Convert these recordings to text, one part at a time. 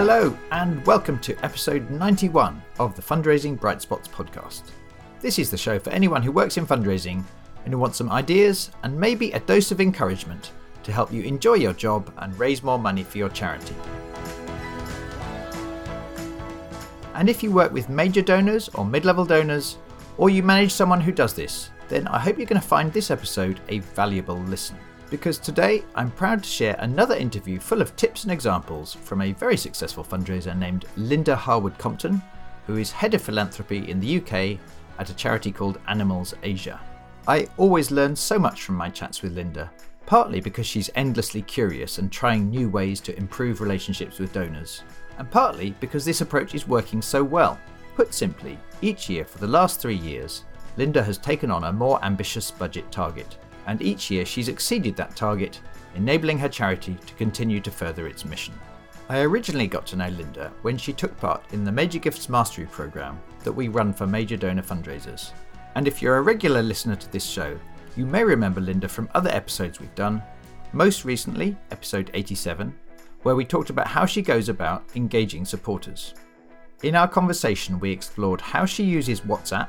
Hello, and welcome to episode 91 of the Fundraising Bright Spots podcast. This is the show for anyone who works in fundraising and who wants some ideas and maybe a dose of encouragement to help you enjoy your job and raise more money for your charity. And if you work with major donors or mid level donors, or you manage someone who does this, then I hope you're going to find this episode a valuable listen because today I'm proud to share another interview full of tips and examples from a very successful fundraiser named Linda Harwood Compton, who is head of philanthropy in the UK at a charity called Animals Asia. I always learn so much from my chats with Linda, partly because she's endlessly curious and trying new ways to improve relationships with donors, and partly because this approach is working so well. Put simply, each year for the last three years, Linda has taken on a more ambitious budget target and each year she's exceeded that target, enabling her charity to continue to further its mission. I originally got to know Linda when she took part in the Major Gifts Mastery program that we run for major donor fundraisers. And if you're a regular listener to this show, you may remember Linda from other episodes we've done, most recently, episode 87, where we talked about how she goes about engaging supporters. In our conversation, we explored how she uses WhatsApp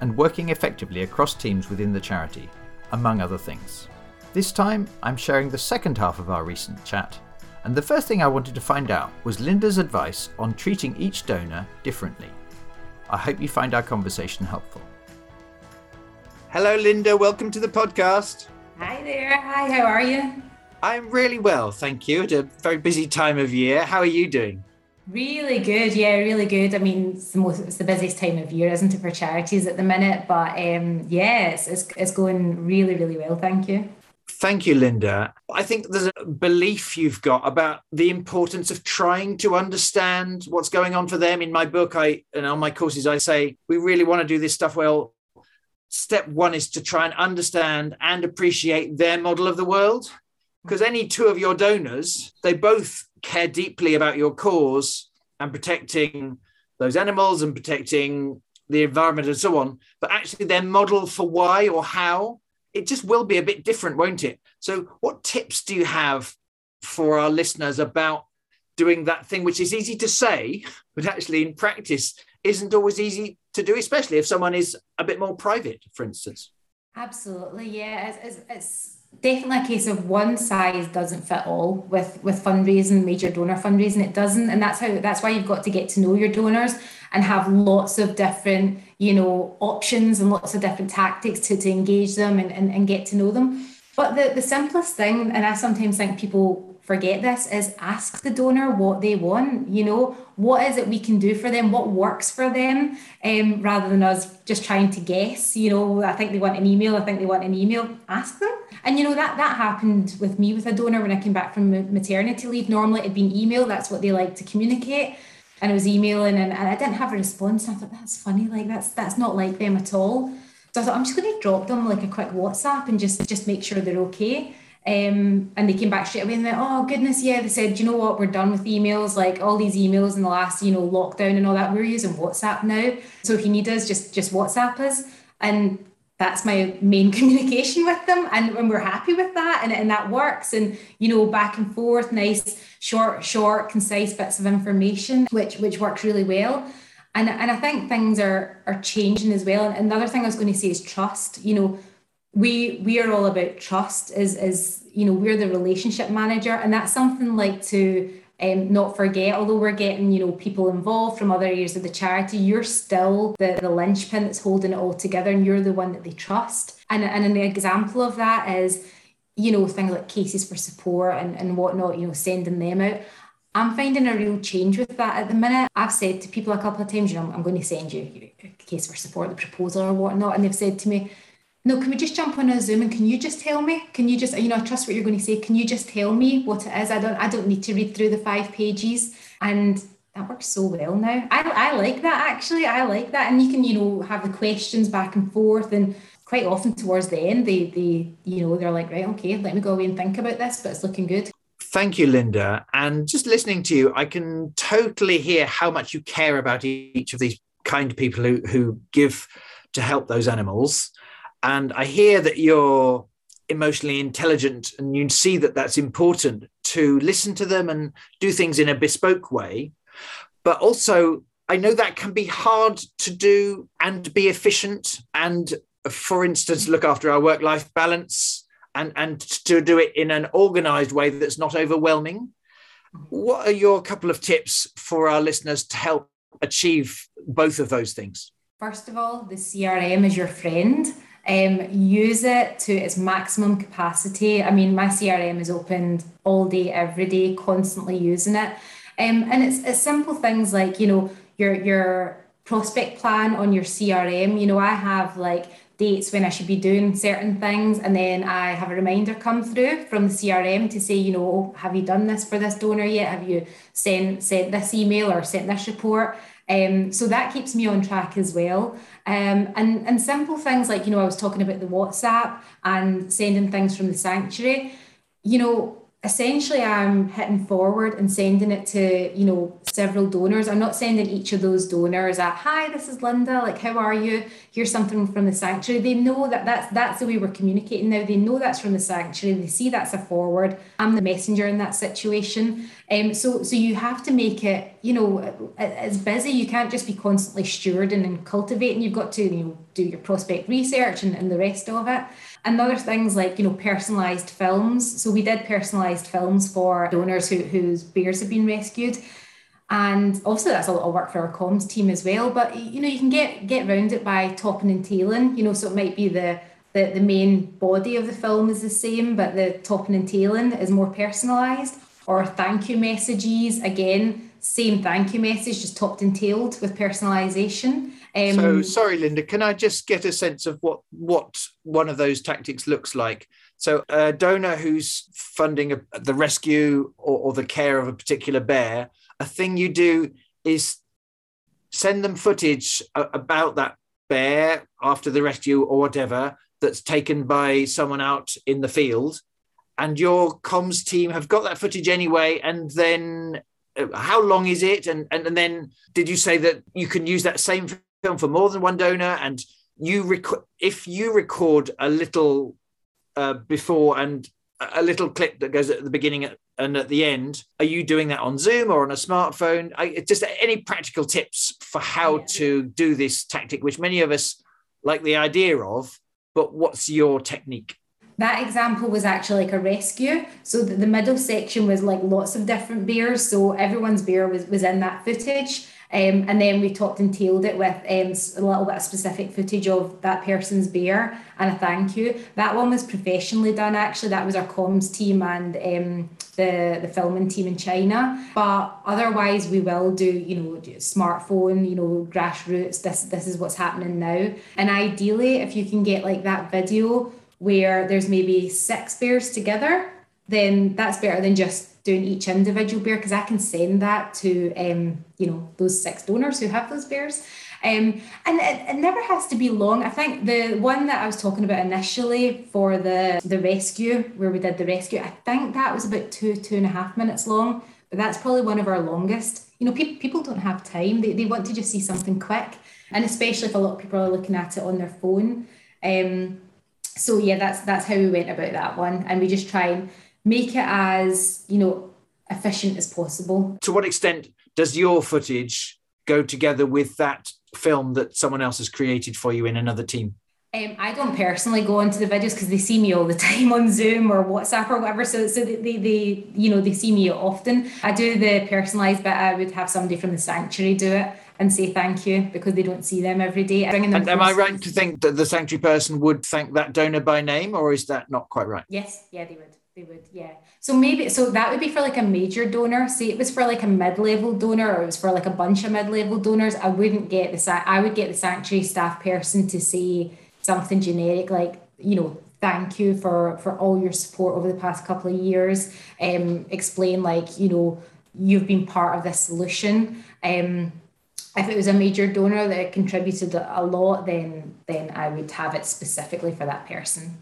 and working effectively across teams within the charity among other things. This time, I'm sharing the second half of our recent chat, and the first thing I wanted to find out was Linda's advice on treating each donor differently. I hope you find our conversation helpful. Hello, Linda. Welcome to the podcast. Hi there. Hi, how are you? I'm really well, thank you. At a very busy time of year. How are you doing? Really good, yeah, really good. I mean, it's the most, it's the busiest time of year, isn't it, for charities at the minute? But um, yes, it's, it's going really, really well. Thank you. Thank you, Linda. I think there's a belief you've got about the importance of trying to understand what's going on for them. In my book, I and on my courses, I say we really want to do this stuff well. Step one is to try and understand and appreciate their model of the world. Because any two of your donors, they both care deeply about your cause and protecting those animals and protecting the environment and so on, but actually their model for why or how, it just will be a bit different, won't it? So, what tips do you have for our listeners about doing that thing which is easy to say, but actually in practice isn't always easy to do, especially if someone is a bit more private, for instance? Absolutely, yeah. It's, it's, it's definitely a case of one size doesn't fit all with with fundraising major donor fundraising. It doesn't and that's how that's why you've got to get to know your donors and have lots of different you know options and lots of different tactics to, to engage them and, and, and get to know them. But the, the simplest thing and i sometimes think people forget this is ask the donor what they want you know? What is it we can do for them? What works for them? Um, rather than us just trying to guess you know? I think they want an email i think they want an email ask them. And you know that that happened with me with a donor when i came back from maternity leave. Normally it'd been email that's what they like to communicate. And I was emailing and, and i didn't have a response. I thought that's funny like that's that's not like them at all. So i thought i'm just going to drop them like a quick whatsapp and just just make sure they're okay um, and they came back straight away and went, oh goodness, yeah. They said, you know what, we're done with emails, like all these emails in the last, you know, lockdown and all that. We're using WhatsApp now. So if you need us, just just WhatsApp us. And that's my main communication with them. And, and we're happy with that and, and that works. And you know, back and forth, nice, short, short, concise bits of information, which which works really well. And, and I think things are are changing as well. And another thing I was going to say is trust. You know, we we are all about trust is is you know we're the relationship manager and that's something like to um, not forget although we're getting you know people involved from other areas of the charity you're still the, the linchpin that's holding it all together and you're the one that they trust and, and an example of that is you know things like cases for support and, and whatnot you know sending them out I'm finding a real change with that at the minute. I've said to people a couple of times, you know, I'm going to send you a case for support, the proposal or whatnot. And they've said to me, no, can we just jump on a Zoom and can you just tell me? Can you just, you know, I trust what you're going to say. Can you just tell me what it is? I don't, I don't need to read through the five pages. And that works so well now. I, I like that actually. I like that. And you can, you know, have the questions back and forth and quite often towards the end, they, they, you know, they're like, right, okay, let me go away and think about this, but it's looking good. Thank you, Linda. And just listening to you, I can totally hear how much you care about each of these kind people who, who give to help those animals and I hear that you're emotionally intelligent and you see that that's important to listen to them and do things in a bespoke way. But also, I know that can be hard to do and be efficient and, for instance, look after our work life balance and, and to do it in an organized way that's not overwhelming. What are your couple of tips for our listeners to help achieve both of those things? First of all, the CRM is your friend. Um, use it to its maximum capacity. I mean, my CRM is opened all day, every day, constantly using it. Um, and it's, it's simple things like, you know, your your prospect plan on your CRM. You know, I have like dates when I should be doing certain things, and then I have a reminder come through from the CRM to say, you know, oh, have you done this for this donor yet? Have you sent sent this email or sent this report? Um, so that keeps me on track as well. Um, and, and simple things like, you know, I was talking about the WhatsApp and sending things from the sanctuary. You know, essentially I'm hitting forward and sending it to, you know, several donors. I'm not sending each of those donors a, hi, this is Linda, like, how are you? Here's something from the sanctuary. They know that that's, that's the way we're communicating now. They know that's from the sanctuary. They see that's a forward. I'm the messenger in that situation. Um, so, so you have to make it, you know, it's busy. You can't just be constantly stewarding and cultivating. You've got to, you know, do your prospect research and, and the rest of it. And other things like, you know, personalised films. So we did personalised films for donors who, whose bears have been rescued. And obviously that's a lot of work for our comms team as well. But you know, you can get get around it by topping and tailing, you know, so it might be the the, the main body of the film is the same, but the topping and tailing is more personalised. Or thank you messages, again, same thank you message, just topped and tailed with personalisation. Um, so sorry, Linda, can I just get a sense of what what one of those tactics looks like? So a donor who's funding a, the rescue or, or the care of a particular bear, a thing you do is send them footage about that bear after the rescue or whatever that's taken by someone out in the field and your comms team have got that footage anyway and then how long is it? And, and and then did you say that you can use that same film for more than one donor? And you record if you record a little uh, before and a little clip that goes at the beginning and at the end are you doing that on zoom or on a smartphone? I, just any practical tips for how yeah. to do this tactic which many of us like the idea of but what's your technique that example was actually like a rescue. So the, the middle section was like lots of different bears. So everyone's bear was, was in that footage. Um, and then we topped and tailed it with um, a little bit of specific footage of that person's bear and a thank you. That one was professionally done, actually. That was our comms team and um, the, the filming team in China. But otherwise, we will do, you know, smartphone, you know, grassroots. This, this is what's happening now. And ideally, if you can get like that video where there's maybe six bears together, then that's better than just doing each individual bear because I can send that to um, you know those six donors who have those bears. Um, and it, it never has to be long. I think the one that I was talking about initially for the the rescue, where we did the rescue, I think that was about two two and a half minutes long. But that's probably one of our longest. You know, people people don't have time. They, they want to just see something quick, and especially if a lot of people are looking at it on their phone. Um, so yeah, that's that's how we went about that one, and we just try and make it as you know efficient as possible. To what extent does your footage go together with that film that someone else has created for you in another team? Um, I don't personally go into the videos because they see me all the time on Zoom or WhatsApp or whatever. So, so they, they, they, you know, they see me often. I do the personalised bit. I would have somebody from the sanctuary do it and say thank you because they don't see them every day. and am I right to think that the sanctuary person would thank that donor by name, or is that not quite right? Yes, yeah, they would. They would, yeah. So maybe so that would be for like a major donor. Say it was for like a mid-level donor or it was for like a bunch of mid-level donors. I wouldn't get the I would get the sanctuary staff person to say something generic like, you know, thank you for for all your support over the past couple of years. Um, explain like, you know, you've been part of this solution. Um, if it was a major donor that contributed a lot, then then I would have it specifically for that person.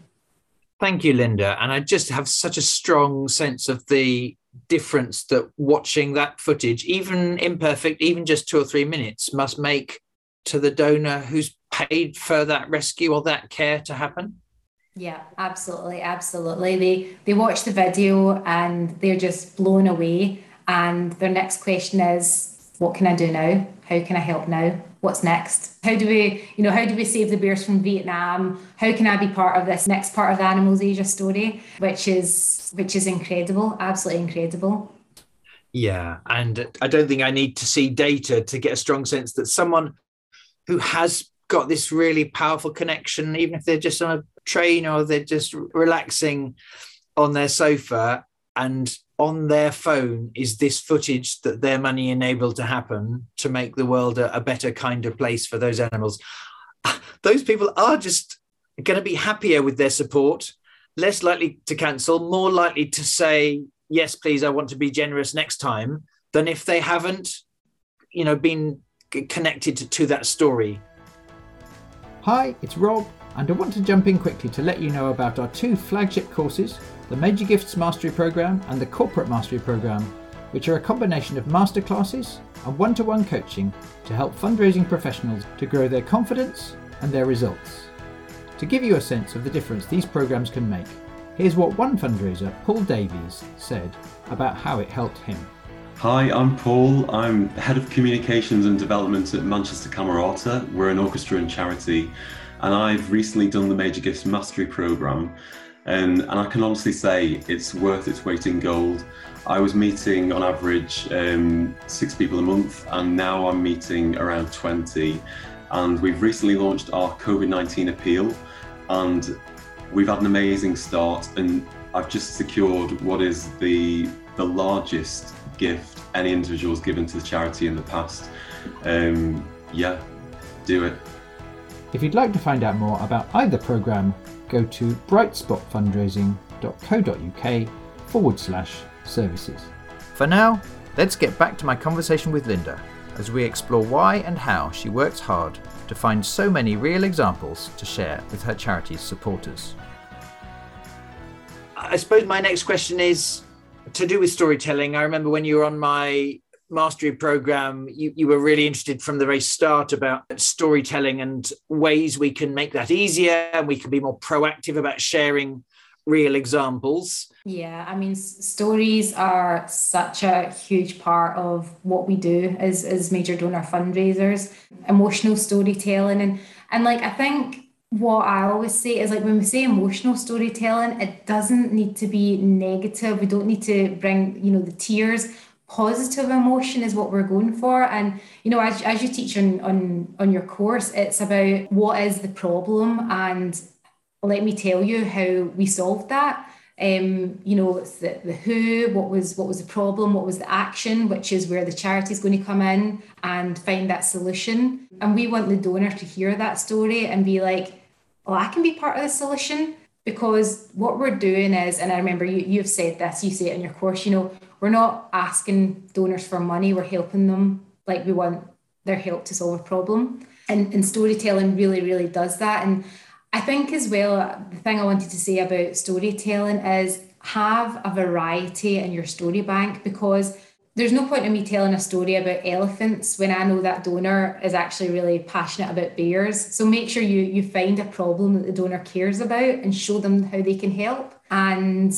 Thank you, Linda. And I just have such a strong sense of the difference that watching that footage, even imperfect, even just two or three minutes, must make to the donor who's paid for that rescue or that care to happen. Yeah, absolutely, absolutely. They they watch the video and they're just blown away. And their next question is, what can I do now? How can I help now? What's next? How do we, you know, how do we save the bears from Vietnam? How can I be part of this next part of the Animals Asia story, which is which is incredible, absolutely incredible. Yeah, and I don't think I need to see data to get a strong sense that someone who has got this really powerful connection, even if they're just on a train or they're just relaxing on their sofa and on their phone is this footage that their money enabled to happen to make the world a, a better kind of place for those animals. Those people are just going to be happier with their support less likely to cancel more likely to say yes please i want to be generous next time than if they haven't you know been connected to, to that story. Hi it's rob and I want to jump in quickly to let you know about our two flagship courses the Major Gifts Mastery Program and the Corporate Mastery Program, which are a combination of masterclasses and one to one coaching to help fundraising professionals to grow their confidence and their results. To give you a sense of the difference these programs can make, here's what one fundraiser, Paul Davies, said about how it helped him. Hi, I'm Paul. I'm Head of Communications and Development at Manchester Camerata. We're an orchestra and charity and I've recently done the Major Gifts Mastery Program. And, and I can honestly say it's worth its weight in gold. I was meeting on average um, six people a month, and now I'm meeting around 20. And we've recently launched our COVID 19 appeal, and we've had an amazing start. And I've just secured what is the the largest gift any individual has given to the charity in the past. Um, yeah, do it. If you'd like to find out more about either programme, go to brightspotfundraising.co.uk forward slash services. For now, let's get back to my conversation with Linda as we explore why and how she works hard to find so many real examples to share with her charity's supporters. I suppose my next question is to do with storytelling. I remember when you were on my mastery program, you, you were really interested from the very start about storytelling and ways we can make that easier and we can be more proactive about sharing real examples. Yeah, I mean, stories are such a huge part of what we do as, as major donor fundraisers, emotional storytelling. And, and like, I think what I always say is like when we say emotional storytelling, it doesn't need to be negative. We don't need to bring, you know, the tears positive emotion is what we're going for. And you know as, as you teach on, on on your course it's about what is the problem? And let me tell you how we solved that. Um, you know it's the, the who what was what was the problem what was the action which is where the charity is going to come in and find that solution. And we want the donor to hear that story and be like oh i can be part of the solution because what we're doing is and i remember you, you've said this you say it in your course you know we're not asking donors for money, we're helping them like we want their help to solve a problem. And, and storytelling really, really does that. And I think as well, the thing I wanted to say about storytelling is have a variety in your story bank because there's no point in me telling a story about elephants when I know that donor is actually really passionate about bears. So make sure you you find a problem that the donor cares about and show them how they can help. And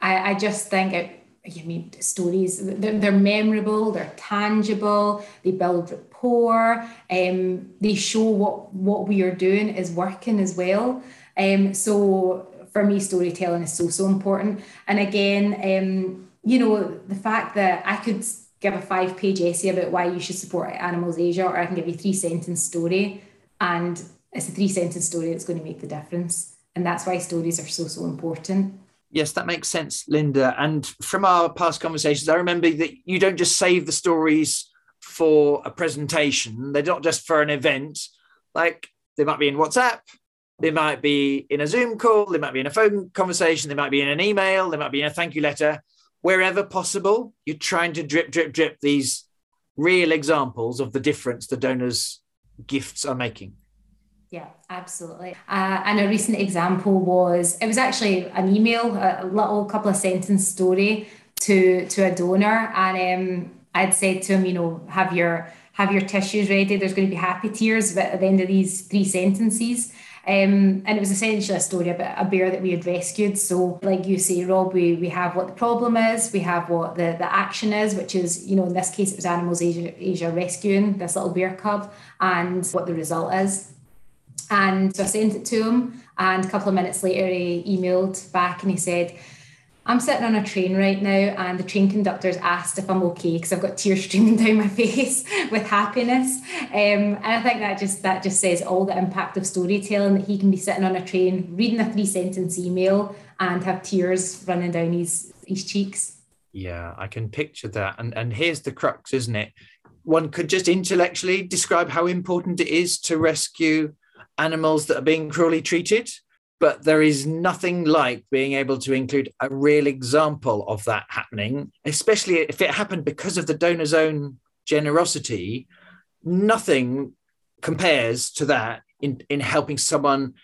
I, I just think it I mean, stories, they're, they're memorable, they're tangible, they build rapport, um, they show what, what we are doing is working as well. Um, so for me, storytelling is so, so important. And again, um, you know, the fact that I could give a five page essay about why you should support Animals Asia, or I can give you a three sentence story, and it's a three sentence story that's going to make the difference. And that's why stories are so, so important. Yes, that makes sense, Linda. And from our past conversations, I remember that you don't just save the stories for a presentation, they're not just for an event. Like they might be in WhatsApp, they might be in a Zoom call, they might be in a phone conversation, they might be in an email, they might be in a thank you letter. Wherever possible, you're trying to drip, drip, drip these real examples of the difference the donors' gifts are making. Yeah, absolutely. Uh, and a recent example was it was actually an email, a little couple of sentence story to to a donor, and um, I'd said to him, you know, have your have your tissues ready. There's going to be happy tears but at the end of these three sentences. Um, and it was essentially a story about a bear that we had rescued. So, like you say, Rob, we, we have what the problem is, we have what the, the action is, which is, you know, in this case, it was Animals Asia, Asia rescuing this little bear cub, and what the result is. And so I sent it to him, and a couple of minutes later, he emailed back and he said, I'm sitting on a train right now, and the train conductor's asked if I'm okay because I've got tears streaming down my face with happiness. Um, and I think that just that just says all the impact of storytelling that he can be sitting on a train, reading a three sentence email, and have tears running down his his cheeks. Yeah, I can picture that. And and here's the crux, isn't it? One could just intellectually describe how important it is to rescue animals that are being cruelly treated but there is nothing like being able to include a real example of that happening, especially if it happened because of the donor's own generosity. Nothing compares to that in, in helping someone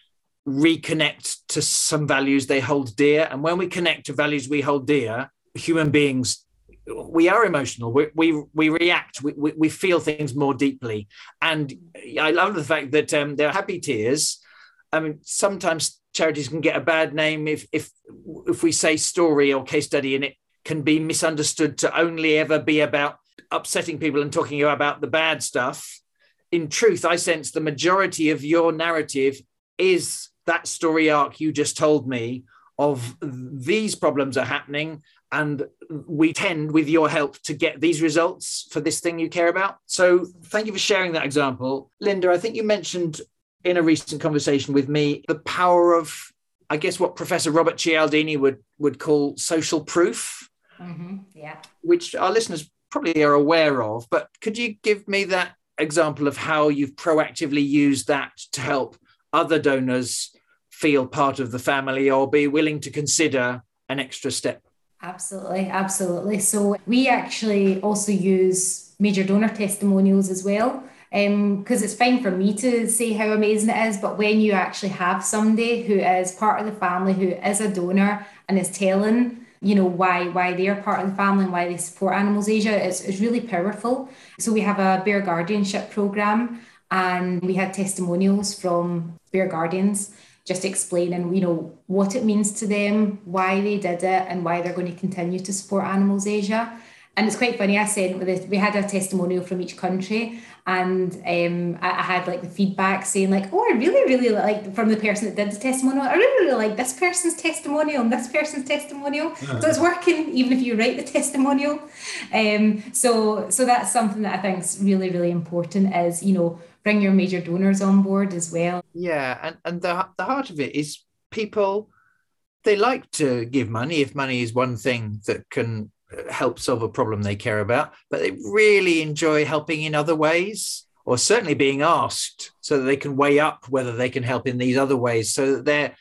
reconnect to some values they hold dear. And when we connect to values we hold dear, human beings, we are emotional. We, we, we react, we, we, we feel things more deeply. And I love the fact that um, they're happy tears. I mean, sometimes charities can get a bad name if if if we say story or case study and it can be misunderstood to only ever be about upsetting people and talking about the bad stuff. In truth i sense the majority of your narrative is that story arc you just told me of these problems are happening and we tend with your help to get these results for this thing you care about. So thank you for sharing that example. Linda i think you mentioned in a recent conversation with me the power of, I guess, what Professor Robert Cialdini would would call social proof. Mm-hmm. Yeah. Which our listeners probably are aware of. But could you give me that example of how you've proactively used that to help other donors feel part of the family or be willing to consider an extra step? Absolutely, absolutely. So we actually also use major donor testimonials as well because um, it's fine for me to say how amazing it is, but when you actually have somebody who is part of the family, who is a donor and is telling, you know, why why they're part of the family and why they support Animals Asia, it's, it's really powerful. So we have a bear guardianship program, and we had testimonials from bear guardians just explaining, you know, what it means to them, why they did it, and why they're going to continue to support Animals Asia. And it's quite funny. I said we had a testimonial from each country, and um, I, I, had like the feedback saying like, "Oh, I really, really like from the person that did the testimonial. I really, really like this person's testimonial and this person's testimonial. So it's working even if you write the testimonial. Um, so so that's something that I think is really, really important. Is you know bring your major donors on board as well. Yeah, and and the the heart of it is people. They like to give money if money is one thing that can help solve a problem they care about, but they really enjoy helping in other ways, or certainly being asked so that they can weigh up whether they can help in these other ways. So that they're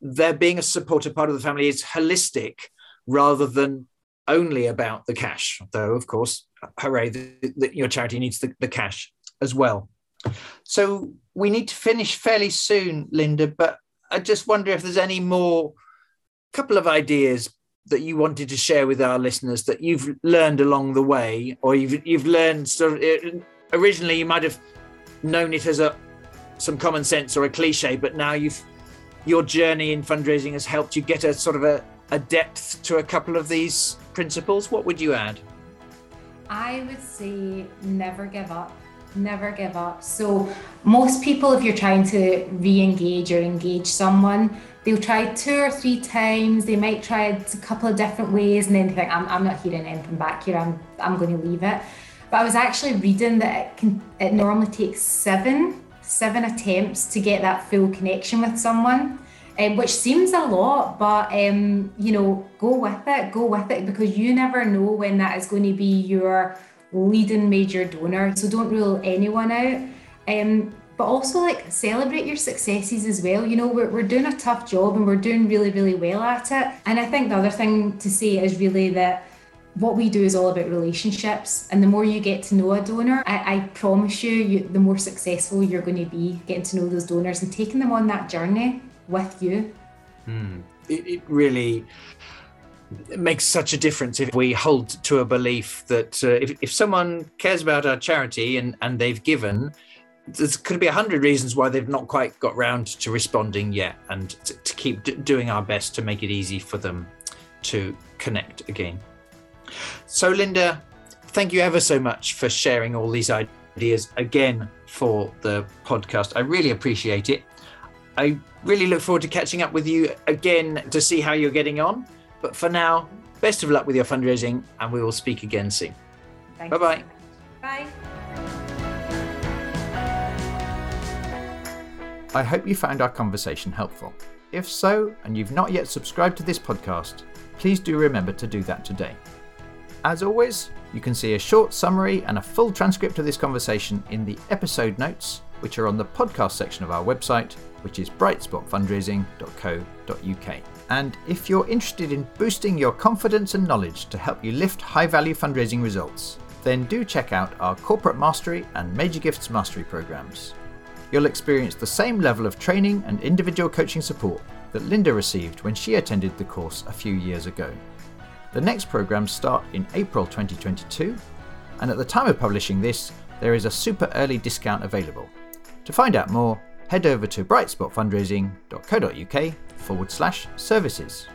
they're being a supportive part of the family is holistic rather than only about the cash. Though, of course, hooray, that your charity needs the, the cash as well. So we need to finish fairly soon, Linda, but I just wonder if there's any more couple of ideas that you wanted to share with our listeners that you've learned along the way, or you've you've learned sort of originally you might have known it as a some common sense or a cliche, but now you've your journey in fundraising has helped you get a sort of a, a depth to a couple of these principles. What would you add? I would say never give up. Never give up. So, most people, if you're trying to re engage or engage someone, they'll try two or three times. They might try a couple of different ways and then think, I'm, I'm not hearing anything back here. I'm, I'm going to leave it. But I was actually reading that it can it normally takes seven seven attempts to get that full connection with someone, um, which seems a lot, but um, you know, go with it, go with it because you never know when that is going to be your leading major donor. So don't rule anyone out. Um, but also like celebrate your successes as well. You know, we're, we're doing a tough job and we're doing really, really well at it. And I think the other thing to say is really that what we do is all about relationships. And the more you get to know a donor, I, I promise you, you, the more successful you're going to be getting to know those donors and taking them on that journey with you. Mm. It, it really it makes such a difference if we hold to a belief that uh, if, if someone cares about our charity and, and they've given, there could be a hundred reasons why they've not quite got round to responding yet, and to, to keep d- doing our best to make it easy for them to connect again. So, Linda, thank you ever so much for sharing all these ideas again for the podcast. I really appreciate it. I really look forward to catching up with you again to see how you're getting on. But for now, best of luck with your fundraising, and we will speak again soon. Bye bye. Bye. I hope you found our conversation helpful. If so, and you've not yet subscribed to this podcast, please do remember to do that today. As always, you can see a short summary and a full transcript of this conversation in the episode notes, which are on the podcast section of our website, which is brightspotfundraising.co.uk. And if you're interested in boosting your confidence and knowledge to help you lift high value fundraising results, then do check out our Corporate Mastery and Major Gifts Mastery programs you'll experience the same level of training and individual coaching support that Linda received when she attended the course a few years ago. The next programs start in April 2022, and at the time of publishing this, there is a super early discount available. To find out more, head over to brightspotfundraising.co.uk forward slash services.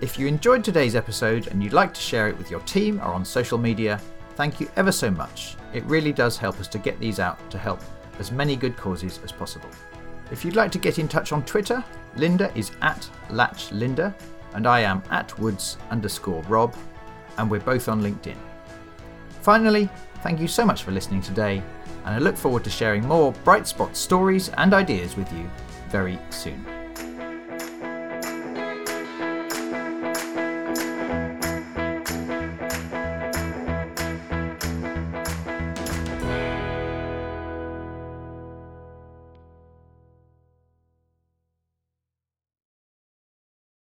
If you enjoyed today's episode and you'd like to share it with your team or on social media, thank you ever so much. It really does help us to get these out to help as many good causes as possible. If you'd like to get in touch on Twitter, Linda is at LatchLinda and I am at Woods underscore Rob, and we're both on LinkedIn. Finally, thank you so much for listening today, and I look forward to sharing more bright spot stories and ideas with you very soon.